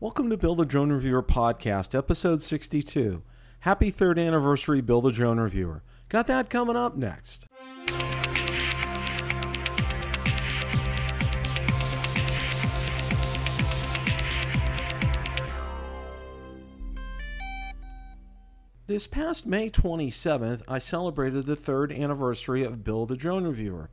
Welcome to Bill the Drone Reviewer podcast, episode 62. Happy third anniversary, Bill the Drone Reviewer. Got that coming up next. This past May 27th, I celebrated the third anniversary of Bill the Drone Reviewer.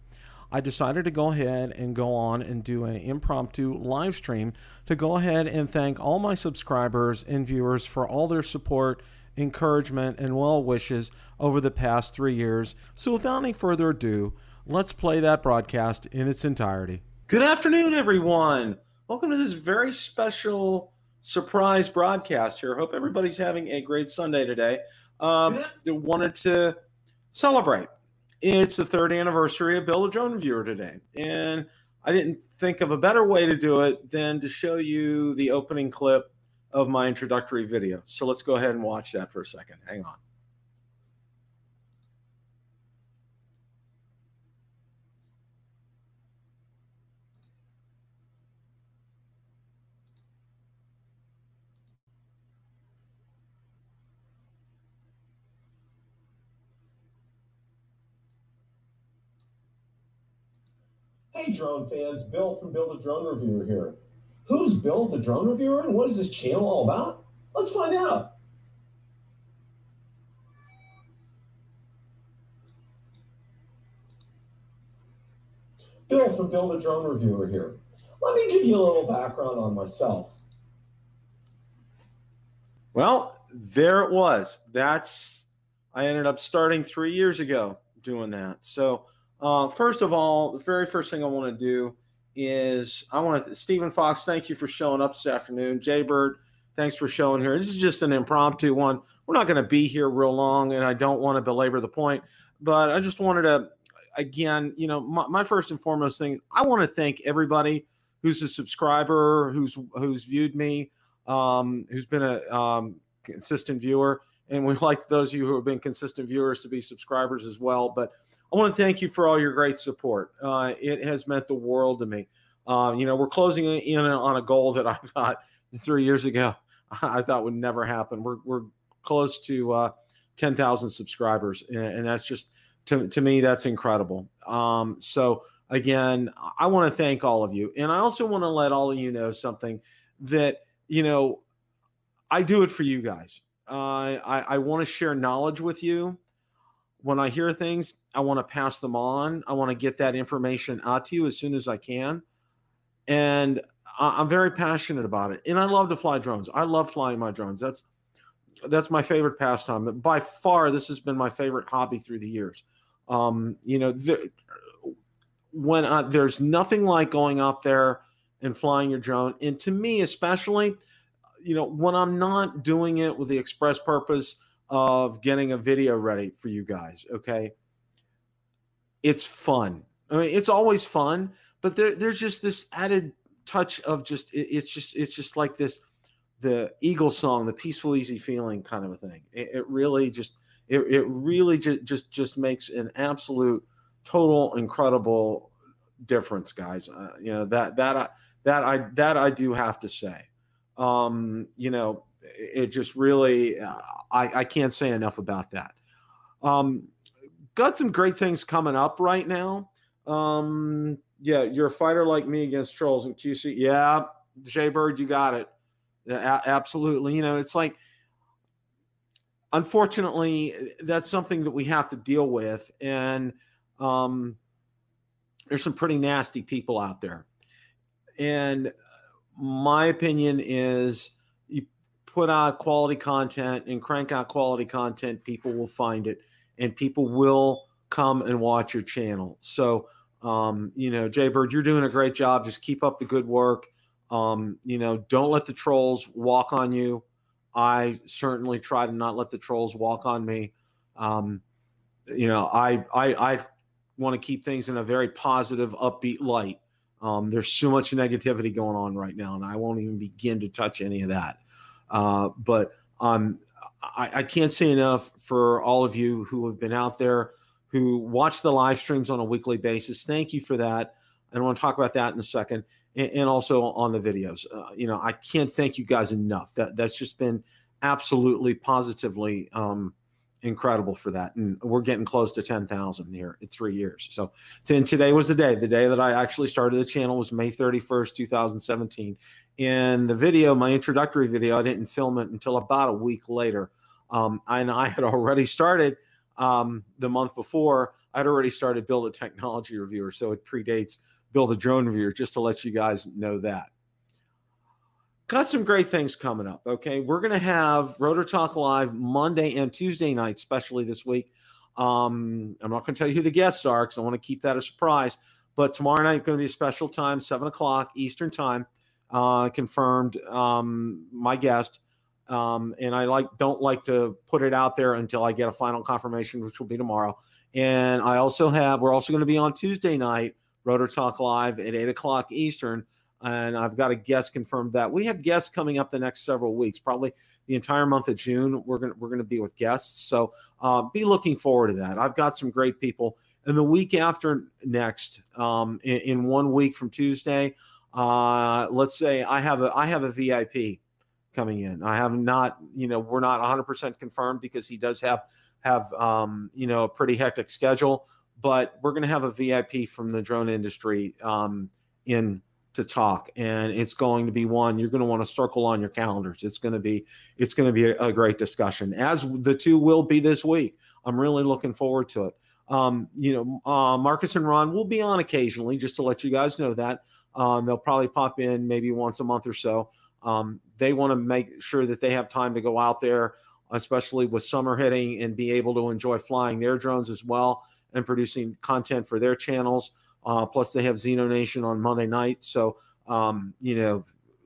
I decided to go ahead and go on and do an impromptu live stream to go ahead and thank all my subscribers and viewers for all their support, encouragement, and well wishes over the past three years. So, without any further ado, let's play that broadcast in its entirety. Good afternoon, everyone. Welcome to this very special surprise broadcast here. Hope everybody's having a great Sunday today. Um, wanted to celebrate. It's the third anniversary of Bill the Drone Reviewer today, and I didn't think of a better way to do it than to show you the opening clip of my introductory video. So let's go ahead and watch that for a second. Hang on. Hey, drone fans, Bill from Bill the Drone Reviewer here. Who's Bill the Drone Reviewer and what is this channel all about? Let's find out. Bill from Bill the Drone Reviewer here. Let me give you a little background on myself. Well, there it was. That's I ended up starting three years ago doing that. So uh, first of all, the very first thing I want to do is I want to Stephen Fox. Thank you for showing up this afternoon. Jaybird, thanks for showing here. This is just an impromptu one. We're not going to be here real long, and I don't want to belabor the point, but I just wanted to again, you know, my, my first and foremost thing. I want to thank everybody who's a subscriber, who's who's viewed me, um, who's been a um, consistent viewer, and we like those of you who have been consistent viewers to be subscribers as well. But I want to thank you for all your great support. Uh, it has meant the world to me. Uh, you know, we're closing in on a goal that I thought three years ago I thought would never happen. We're we're close to uh, ten thousand subscribers, and, and, that's just to to me that's incredible. Um, so again, I want to thank all of you, and I also want to let all of you know something that you know I do it for you guys. Uh, I I want to share knowledge with you when I hear things, I want to pass them on. I want to get that information out to you as soon as I can. And I'm very passionate about it. And I love to fly drones. I love flying my drones. That's that's my favorite pastime. By far, this has been my favorite hobby through the years. Um, you know, the, when uh, there's nothing like going up there and flying your drone, and to me especially, you know, when I'm not doing it with the express purpose of getting a video ready for you guys. Okay. It's fun. I mean, it's always fun, but there, there's just this added touch of just, it, it's just, it's just like this, the Eagle song, the peaceful, easy feeling kind of a thing. It, it really just, it, it really just, just, just makes an absolute total incredible difference, guys. Uh, you know, that, that, I, that I, that I do have to say, um, you know, it just really, uh, I, I can't say enough about that. Um, got some great things coming up right now. Um, yeah, you're a fighter like me against trolls and QC. Yeah, Jaybird, you got it. Yeah, absolutely. You know, it's like, unfortunately, that's something that we have to deal with. And um, there's some pretty nasty people out there. And my opinion is put out quality content and crank out quality content, people will find it and people will come and watch your channel. So, um, you know, Jaybird, you're doing a great job. Just keep up the good work. Um, you know, don't let the trolls walk on you. I certainly try to not let the trolls walk on me. Um, you know, I I, I want to keep things in a very positive, upbeat light. Um, there's so much negativity going on right now, and I won't even begin to touch any of that. Uh, but um, I, I, can't say enough for all of you who have been out there, who watch the live streams on a weekly basis. Thank you for that. And I want to talk about that in a second. and, and also on the videos. Uh, you know, I can't thank you guys enough. That that's just been absolutely positively um, incredible for that. And we're getting close to 10,000 here in three years. So and today was the day, the day that I actually started the channel was May 31st, 2017. And the video, my introductory video, I didn't film it until about a week later. Um, and I had already started um, the month before, I'd already started Bill the Technology Reviewer. So it predates Bill the Drone Reviewer, just to let you guys know that got some great things coming up. Okay, we're going to have Rotor Talk Live Monday and Tuesday night, especially this week. Um, I'm not going to tell you who the guests are because I want to keep that a surprise. But tomorrow night going to be a special time, seven o'clock Eastern time. Uh, confirmed um, my guest, um, and I like don't like to put it out there until I get a final confirmation, which will be tomorrow. And I also have we're also going to be on Tuesday night, Rotor Talk Live at eight o'clock Eastern and I've got a guest confirmed that we have guests coming up the next several weeks, probably the entire month of June. We're gonna we're gonna be with guests, so uh, be looking forward to that. I've got some great people, and the week after next, um, in, in, one week from Tuesday, uh, let's say I have a I have a VIP coming in. I have not, you know, we're not 100% confirmed because he does have have um, you know a pretty hectic schedule, but we're to have a VIP from the drone industry um, in to talk and it's going to be one you're going to want to circle on your calendars. It's going to be it's going to be a, a, great discussion as the two will be this week. I'm really looking forward to it. Um, you know uh, marcus and ron will be on occasionally just to let you guys know that. Um, they'll probably pop in maybe once a month or so. Um, they want to make sure that they have time to go out there especially with summer hitting and be able to enjoy flying their drones as well and producing content for their channels uh, plus, they have Xeno Nation on Monday night. So, um, you know,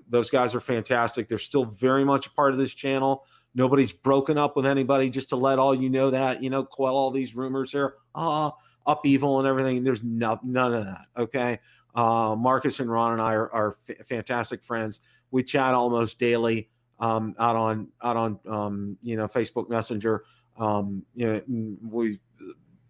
those guys are fantastic. They're still very much a part of this channel. Nobody's broken up with anybody. Just to let all you know that, you know, quell all these rumors here, uh, up evil and everything. There's no, none of that. Okay. Uh, Marcus and Ron and I are, are f- fantastic friends. We chat almost daily um, out on out on um, you know Facebook Messenger. Um, you know, we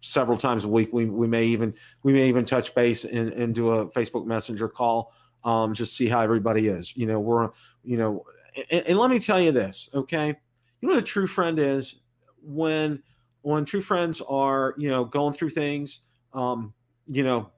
several times a week. We, we may even we may even touch base and, and do a Facebook Messenger call, um, just see how everybody is. You know, we're you know, and, and let me tell you this, okay? You know what a true friend is when when true friends are you know going through things, um, you know,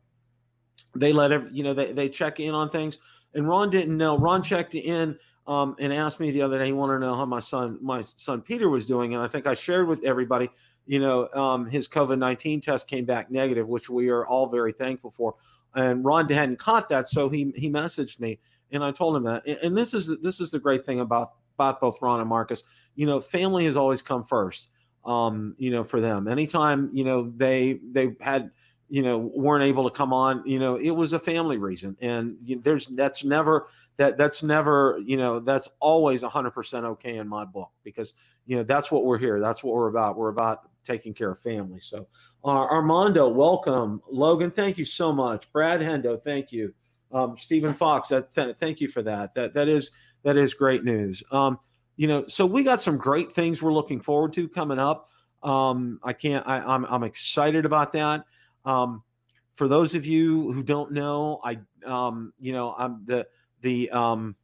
they let every, you know they they check in on things. And Ron didn't know. Ron checked in. Um, and asked me the other day. He wanted to know how my son, my son Peter, was doing, and I think I shared with everybody you know, um, his COVID 19 test came back negative, which we are all very thankful for. And Ron hadn't caught that, so he he messaged me, and I told him that. And this is this is the great thing about about both Ron and Marcus. You know, family has always come first. Um, you know, for them, anytime you know they they had you know weren't able to come on, you know, it was a family reason, and there's that's never that that's never you know that's always 100% okay in my book because you know that's what we're here that's what we're about we're about taking care of family. So, uh, Armando, welcome. Logan, thank you so much. Brad Hendo, thank you. Um, Stephen Fox, that, th- thank you for that. That that is that is great news. Um, you know, so we got some great things we're looking forward to coming up. Um, I can't. I, I'm I'm excited about that. Um, for those of you who don't know, I um, you know I'm the the um,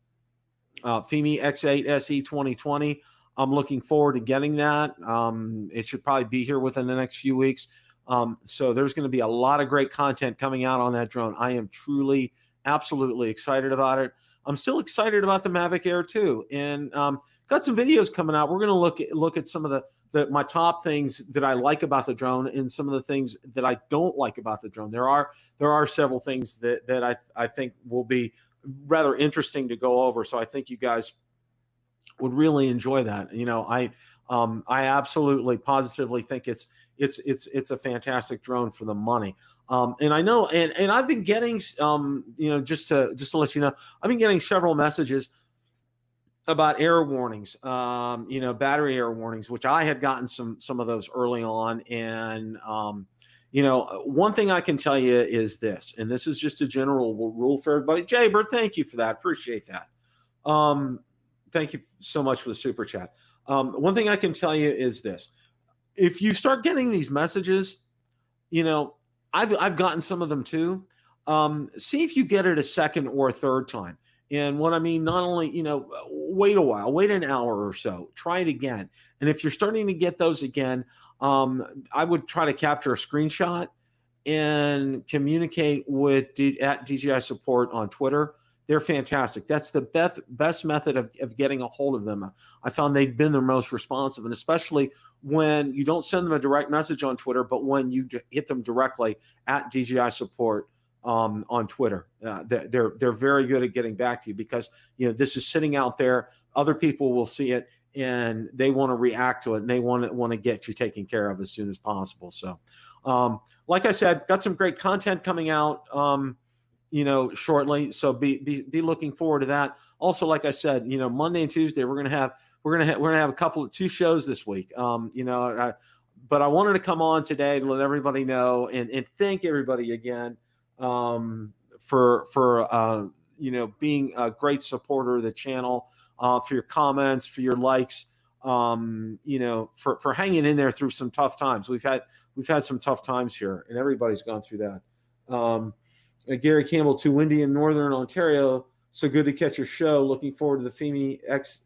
uh, FIMI X8 SE 2020. I'm looking forward to getting that. Um, it should probably be here within the next few weeks. Um, so there's going to be a lot of great content coming out on that drone. I am truly, absolutely excited about it. I'm still excited about the Mavic Air 2, and um, got some videos coming out. We're going to look at, look at some of the, the my top things that I like about the drone, and some of the things that I don't like about the drone. There are there are several things that that I I think will be rather interesting to go over. So I think you guys would really enjoy that. You know, I um, I absolutely positively think it's it's it's it's a fantastic drone for the money. Um, and I know, and and I've been getting, um, you know, just to just to let you know, I've been getting several messages about error warnings, um, you know, battery error warnings, which I had gotten some some of those early on, and um, you know, one thing I can tell you is this, and this is just a general rule for everybody. Jaybird, thank you for that, appreciate that. Um, thank you so much for the super chat. Um, one thing I can tell you is this: if you start getting these messages, you know, I've I've gotten some of them too. um, see if you get it a second or a third time. And what I mean, not only, you know, wait a while, wait an hour or so, try it again. And if you're starting to get those again, um, I would try to capture a screenshot and communicate with D- at DJI support on Twitter. They're fantastic. That's the best best method of, of getting a hold of them. I found they've been the most responsive, and especially when you don't send them a direct message on Twitter, but when you hit them directly at DJI support um, on Twitter. Uh, they're they're very good at getting back to you because you know this is sitting out there. Other people will see it and they want to react to it and they want to want to get you taken care of as soon as possible. So, um, like I said, got some great content coming out. Um, you know, shortly. So be, be be looking forward to that. Also, like I said, you know, Monday and Tuesday we're gonna have we're gonna ha- we're gonna have a couple of two shows this week. Um, you know, I, but I wanted to come on today to let everybody know and and thank everybody again um, for for uh, you know being a great supporter of the channel, uh, for your comments, for your likes, um, you know, for for hanging in there through some tough times. We've had we've had some tough times here, and everybody's gone through that. Um, Gary Campbell, too windy in northern Ontario. So good to catch your show. Looking forward to the FIMI X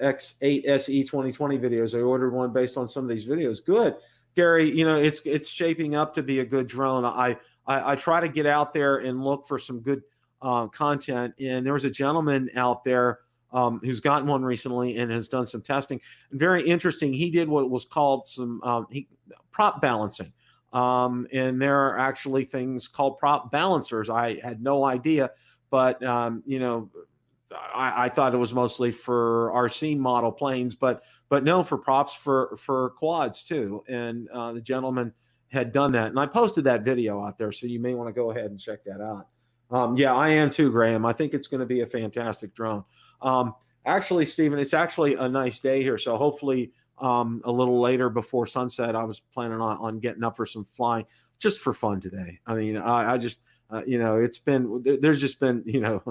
X8 SE 2020 videos. I ordered one based on some of these videos. Good, Gary. You know it's it's shaping up to be a good drone. I I, I try to get out there and look for some good uh, content. And there was a gentleman out there um, who's gotten one recently and has done some testing. Very interesting. He did what was called some um, he, prop balancing. Um, and there are actually things called prop balancers. I had no idea, but um, you know, I, I, thought it was mostly for RC model planes, but but no, for props for for quads too. And uh, the gentleman had done that, and I posted that video out there, so you may want to go ahead and check that out. Um, yeah, I am too, Graham. I think it's going to be a fantastic drone. Um, actually, Stephen, it's actually a nice day here, so hopefully um, a little later before sunset, I was planning on, on getting up for some flying just for fun today. I mean, I, I just, uh, you know, it's been, there's just been, you know,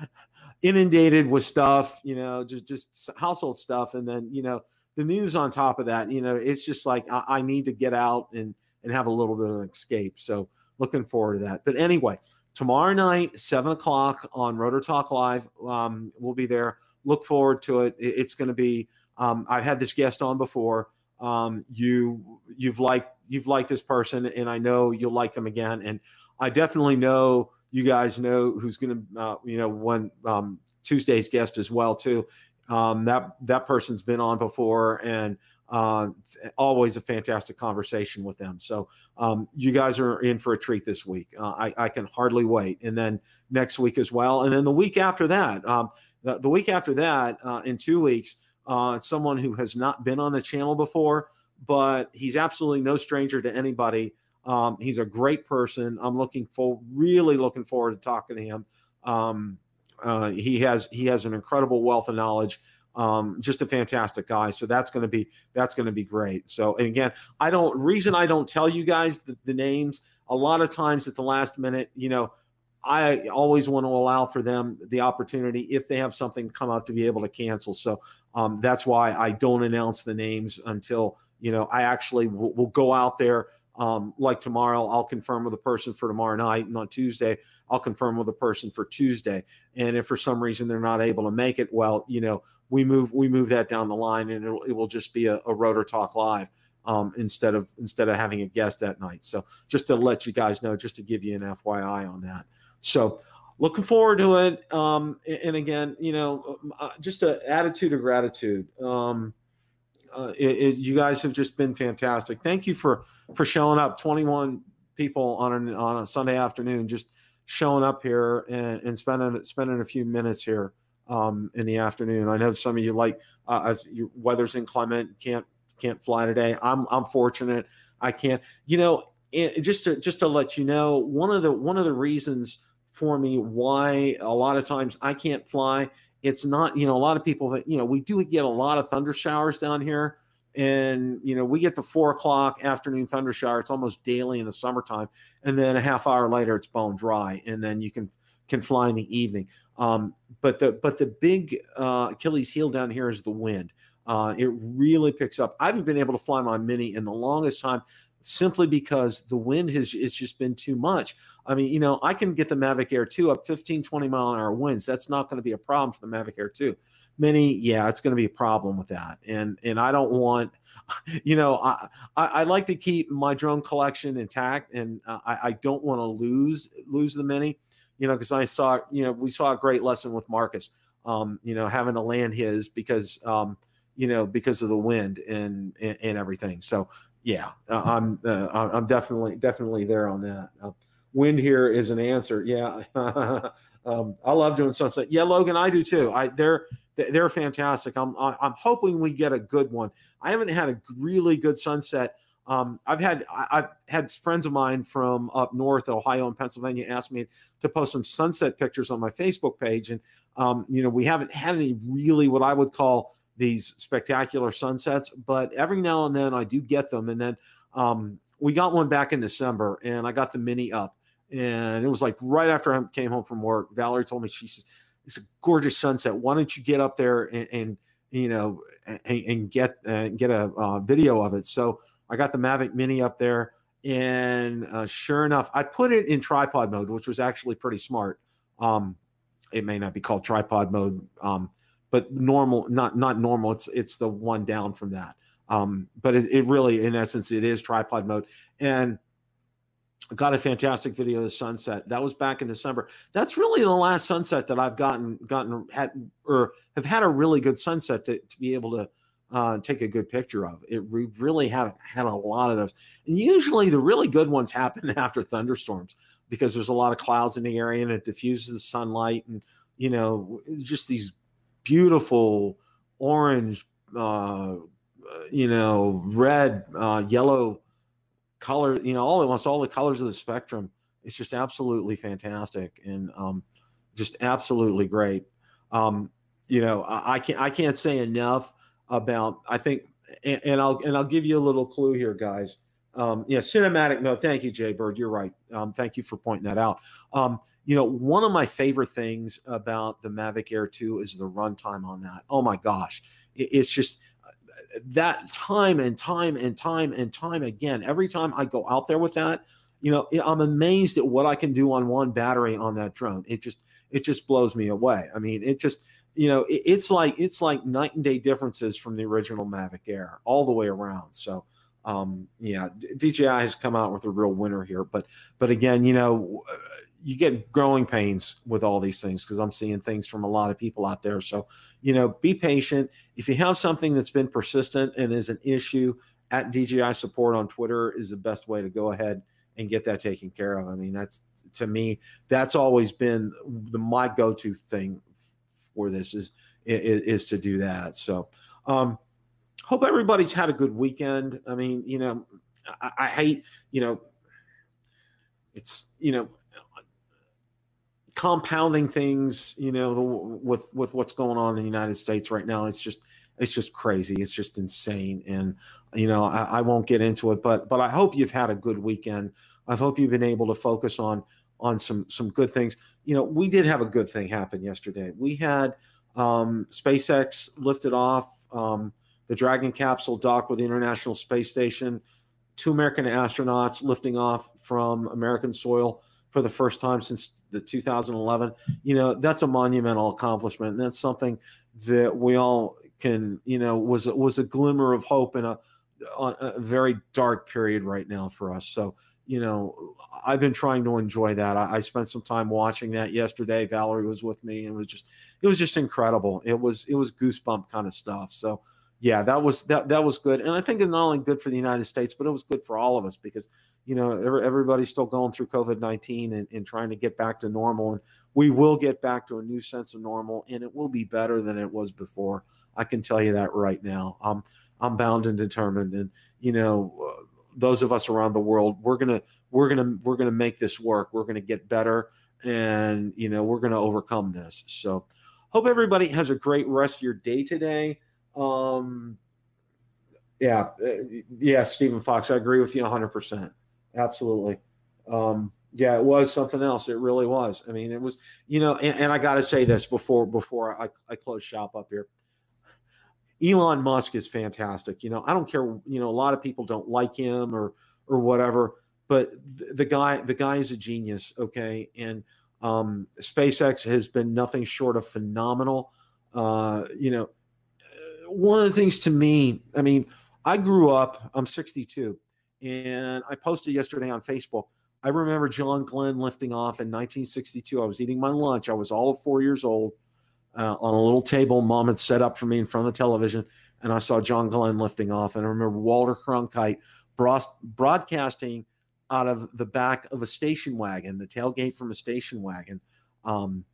inundated with stuff, you know, just, just household stuff. And then, you know, the news on top of that, you know, it's just like I, I, need to get out and and have a little bit of an escape. So looking forward to that. But anyway, tomorrow night, seven o'clock on Rotor Talk Live, um, we'll be there. Look forward to it. it it's going to be. Um, I've had this guest on before. Um, you you've liked you've liked this person, and I know you'll like them again. And I definitely know you guys know who's going to uh, you know when um, Tuesday's guest as well too. Um, that that person's been on before, and uh, always a fantastic conversation with them. So um, you guys are in for a treat this week. Uh, I, I, can hardly wait. And then next week as well, and then the week after that, um, the, the, week after that, uh, in two weeks, uh, someone who has not been on the channel before, but he's absolutely no stranger to anybody. Um, he's a great person. I'm looking for really looking forward to talking to him. Um, uh, he has he has an incredible wealth of knowledge. Um, just a fantastic guy. So that's going to be that's going to be great. So and again, I don't reason I don't tell you guys the, the names. A lot of times at the last minute, you know, I always want to allow for them the opportunity if they have something come up to be able to cancel. So um, that's why I don't announce the names until you know I actually will, will go out there. Um, like tomorrow, I'll confirm with a person for tomorrow night, and on Tuesday, I'll confirm with a person for Tuesday. And if for some reason they're not able to make it, well, you know, we move we move that down the line, and it will just be a, a Rotor Talk live um, instead of instead of having a guest that night. So just to let you guys know, just to give you an FYI on that. So looking forward to it. Um, and again, you know, uh, just an attitude of gratitude. Um, uh, it, it, you guys have just been fantastic. Thank you for for showing up. Twenty one people on an, on a Sunday afternoon, just showing up here and, and spending spending a few minutes here um, in the afternoon. I know some of you like uh, as your weather's inclement, can't can't fly today. I'm I'm fortunate. I can't. You know, it, just to just to let you know, one of the one of the reasons for me why a lot of times I can't fly. It's not you know a lot of people that you know we do get a lot of thunder showers down here. And you know we get the four o'clock afternoon thunder shower. It's almost daily in the summertime. And then a half hour later it's bone dry. And then you can can fly in the evening. Um, but the but the big uh, achilles heel down here is the wind. Uh, it really picks up. I haven't been able to fly my mini in the longest time simply because the wind has it's just been too much. I mean, you know, I can get the Mavic Air 2 up 15, 20 mile an hour winds. That's not going to be a problem for the Mavic Air 2. Mini, yeah, it's going to be a problem with that. And and I don't want, you know, I I, I like to keep my drone collection intact, and I, I don't want to lose lose the Mini, you know, because I saw, you know, we saw a great lesson with Marcus, um, you know, having to land his because, um, you know, because of the wind and and, and everything. So yeah, uh, I'm uh, I'm definitely definitely there on that. Uh, wind here is an answer. Yeah. um, I love doing sunset. Yeah, Logan, I do too. I they're they're fantastic. I'm I'm hoping we get a good one. I haven't had a really good sunset. Um, I've had I've had friends of mine from up north, Ohio and Pennsylvania, ask me to post some sunset pictures on my Facebook page, and um, you know we haven't had any really what I would call these spectacular sunsets, but every now and then I do get them, and then um, we got one back in December, and I got the mini up, and it was like right after I came home from work. Valerie told me she says it's a gorgeous sunset. Why don't you get up there and, and you know and, and get uh, get a uh, video of it? So I got the Mavic Mini up there, and uh, sure enough, I put it in tripod mode, which was actually pretty smart. Um, it may not be called tripod mode, um, but normal, not not normal. It's it's the one down from that. Um, but it, it really, in essence, it is tripod mode, and got a fantastic video of the sunset. That was back in December. That's really the last sunset that I've gotten gotten had or have had a really good sunset to, to be able to uh, take a good picture of. It we really haven't had a lot of those. And usually the really good ones happen after thunderstorms because there's a lot of clouds in the area and it diffuses the sunlight and you know just these beautiful orange uh, you know red uh, yellow color, you know, all almost all the colors of the spectrum. It's just absolutely fantastic and um, just absolutely great. Um, you know, I, I, can't I can't say enough about. I think, and, and, I'll and I'll give you a little clue here, guys. Um, yeah, cinematic. No, thank you, Jay Bird. You're right. Um, thank you for pointing that out. Um, you know, one of my favorite things about the Mavic Air 2 is the runtime on that. Oh my gosh, it, it's just that time and time and time and time again, every time I go out there with that, you know, I'm amazed at what I can do on one battery on that drone. It just it just blows me away. I mean, it just you know, it, it's like it's like night and day differences from the original Mavic Air all the way around. So um, yeah, DJI has come out with a real winner here. But but again, you know, you get growing pains with all these things because I'm seeing things from a lot of people out there. So, you know, be patient. If you have something that's been persistent and is an issue, at DJI support on Twitter is the best way to go ahead and get that taken care of. I mean, that's to me, that's always been the my go-to thing for this is is, is to do that. So, um, hope everybody's had a good weekend. I mean, you know, I, I hate, you know, it's you know compounding things, you know, the, with with what's going on in the United States right now. It's just it's just crazy. It's just insane. And you know, I, I, won't get into it, but but I hope you've had a good weekend. I hope you've been able to focus on on some some good things. You know, we did have a good thing happen yesterday. We had um, SpaceX lifted off um, the Dragon capsule docked with the International Space Station. Two American astronauts lifting off from American soil for the first time since the 2011 you know that's a monumental accomplishment. And that's something that we all can you know was was a glimmer of hope in a, a very dark period right now for us. So you know i've been trying to enjoy that. I, I, spent some time watching that yesterday. Valerie was with me and it was just it was just incredible. It was it was goosebump kind of stuff. So yeah that was that that was good. And i think it's not only good for the united states but it was good for all of us because you know, everybody's still going through COVID 19 and, and, trying to get back to normal. And we will get back to a new sense of normal and it will be better than it was before. I can tell you that right now. Um, I'm bound and determined. And, you know, uh, those of us around the world, we're going to, we're going to, we're going to make this work. We're going to get better and, you know, we're going to overcome this. So hope everybody has a great rest of your day today. Um, yeah, uh, yeah, Stephen Fox, I agree with you 100% absolutely. Um, yeah, it was something else. It really was. I mean, it was, you know, and, and I got to say this before before I, I close shop up here. Elon Musk is fantastic. You know, I don't care. You know, a lot of people don't like him or or whatever. But the guy, the guy is a genius. Okay, and um, SpaceX has been nothing short of phenomenal. Uh, you know, one of the things to me, I mean, I grew up. I'm 62, and I posted yesterday on Facebook. I remember John Glenn lifting off in 1962. I was eating my lunch. I was all of four years old uh, on a little table mom had set up for me in front of the television, and I saw John Glenn lifting off. And I remember Walter Cronkite broadcasting out of the back of a station wagon, the tailgate from a station wagon, um,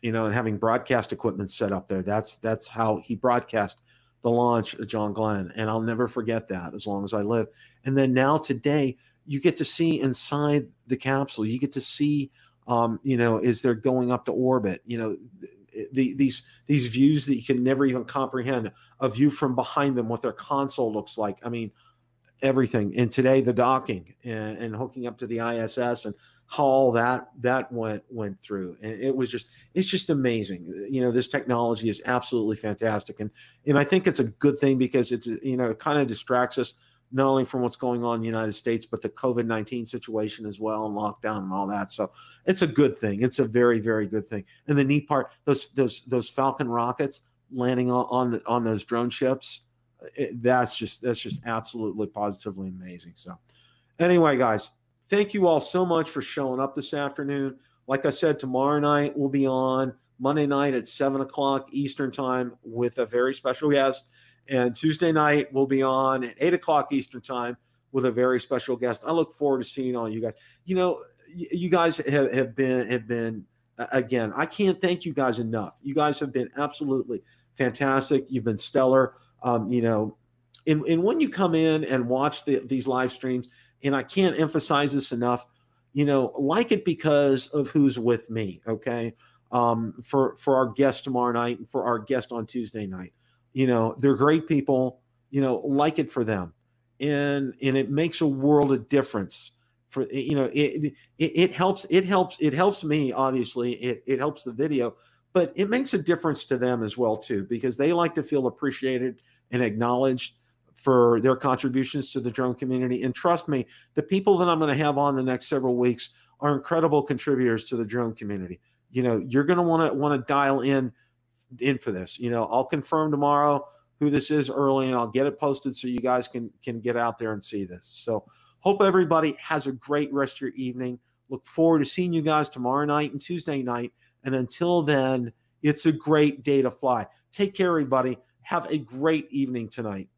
you know, and having broadcast equipment set up there. That's that's how he broadcast the launch of John Glenn, and I'll never forget that as long as I live. And then now today, you get to see inside the capsule. You get to see, um, you know, is they're going up to orbit. You know, the, these these views that you can never even comprehend. A view from behind them, what their console looks like. I mean, everything. And today, the docking and, and hooking up to the ISS and how all that that went went through and it was just it's just amazing you know this technology is absolutely fantastic and and i think it's a good thing because it's you know it kind of distracts us not only from what's going on in the United States, but the COVID 19 situation as well, and lockdown and all that. So it's a good thing. It's a very, very good thing. And the neat part, those those those Falcon rockets landing on on, the, on those drone ships, it, that's just that's just absolutely positively amazing. So anyway, guys, thank you all so much for showing up this afternoon. Like I said, tomorrow night we'll be on Monday night at seven o'clock Eastern time with a very special guest. And Tuesday night we'll be on at eight o'clock Eastern time with a very special guest. I look forward to seeing all you guys. You know, you guys have, have been have been again. I can't thank you guys enough. You guys have been absolutely fantastic. You've been stellar. Um, you know, and, and when you come in and watch the, these live streams, and I can't emphasize this enough, you know, like it because of who's with me. Okay, um, for for our guest tomorrow night and for our guest on Tuesday night. You know they're great people you know like it for them. And and it makes a world of difference for you know it it, it helps it helps it helps me obviously. It, it helps the video but it makes a difference to them as well too because they like to feel appreciated and acknowledged for their contributions to the drone community and trust me the people that i'm going to have on the next several weeks are incredible contributors to the drone community you know you're going to want to want to dial in in for this. You know, I'll confirm tomorrow who this is early and I'll get it posted so you guys can can get out there and see this. So hope everybody has a great rest of your evening. Look forward to seeing you guys tomorrow night and Tuesday night. And until then, it's a great day to fly. Take care, everybody. Have a great evening tonight.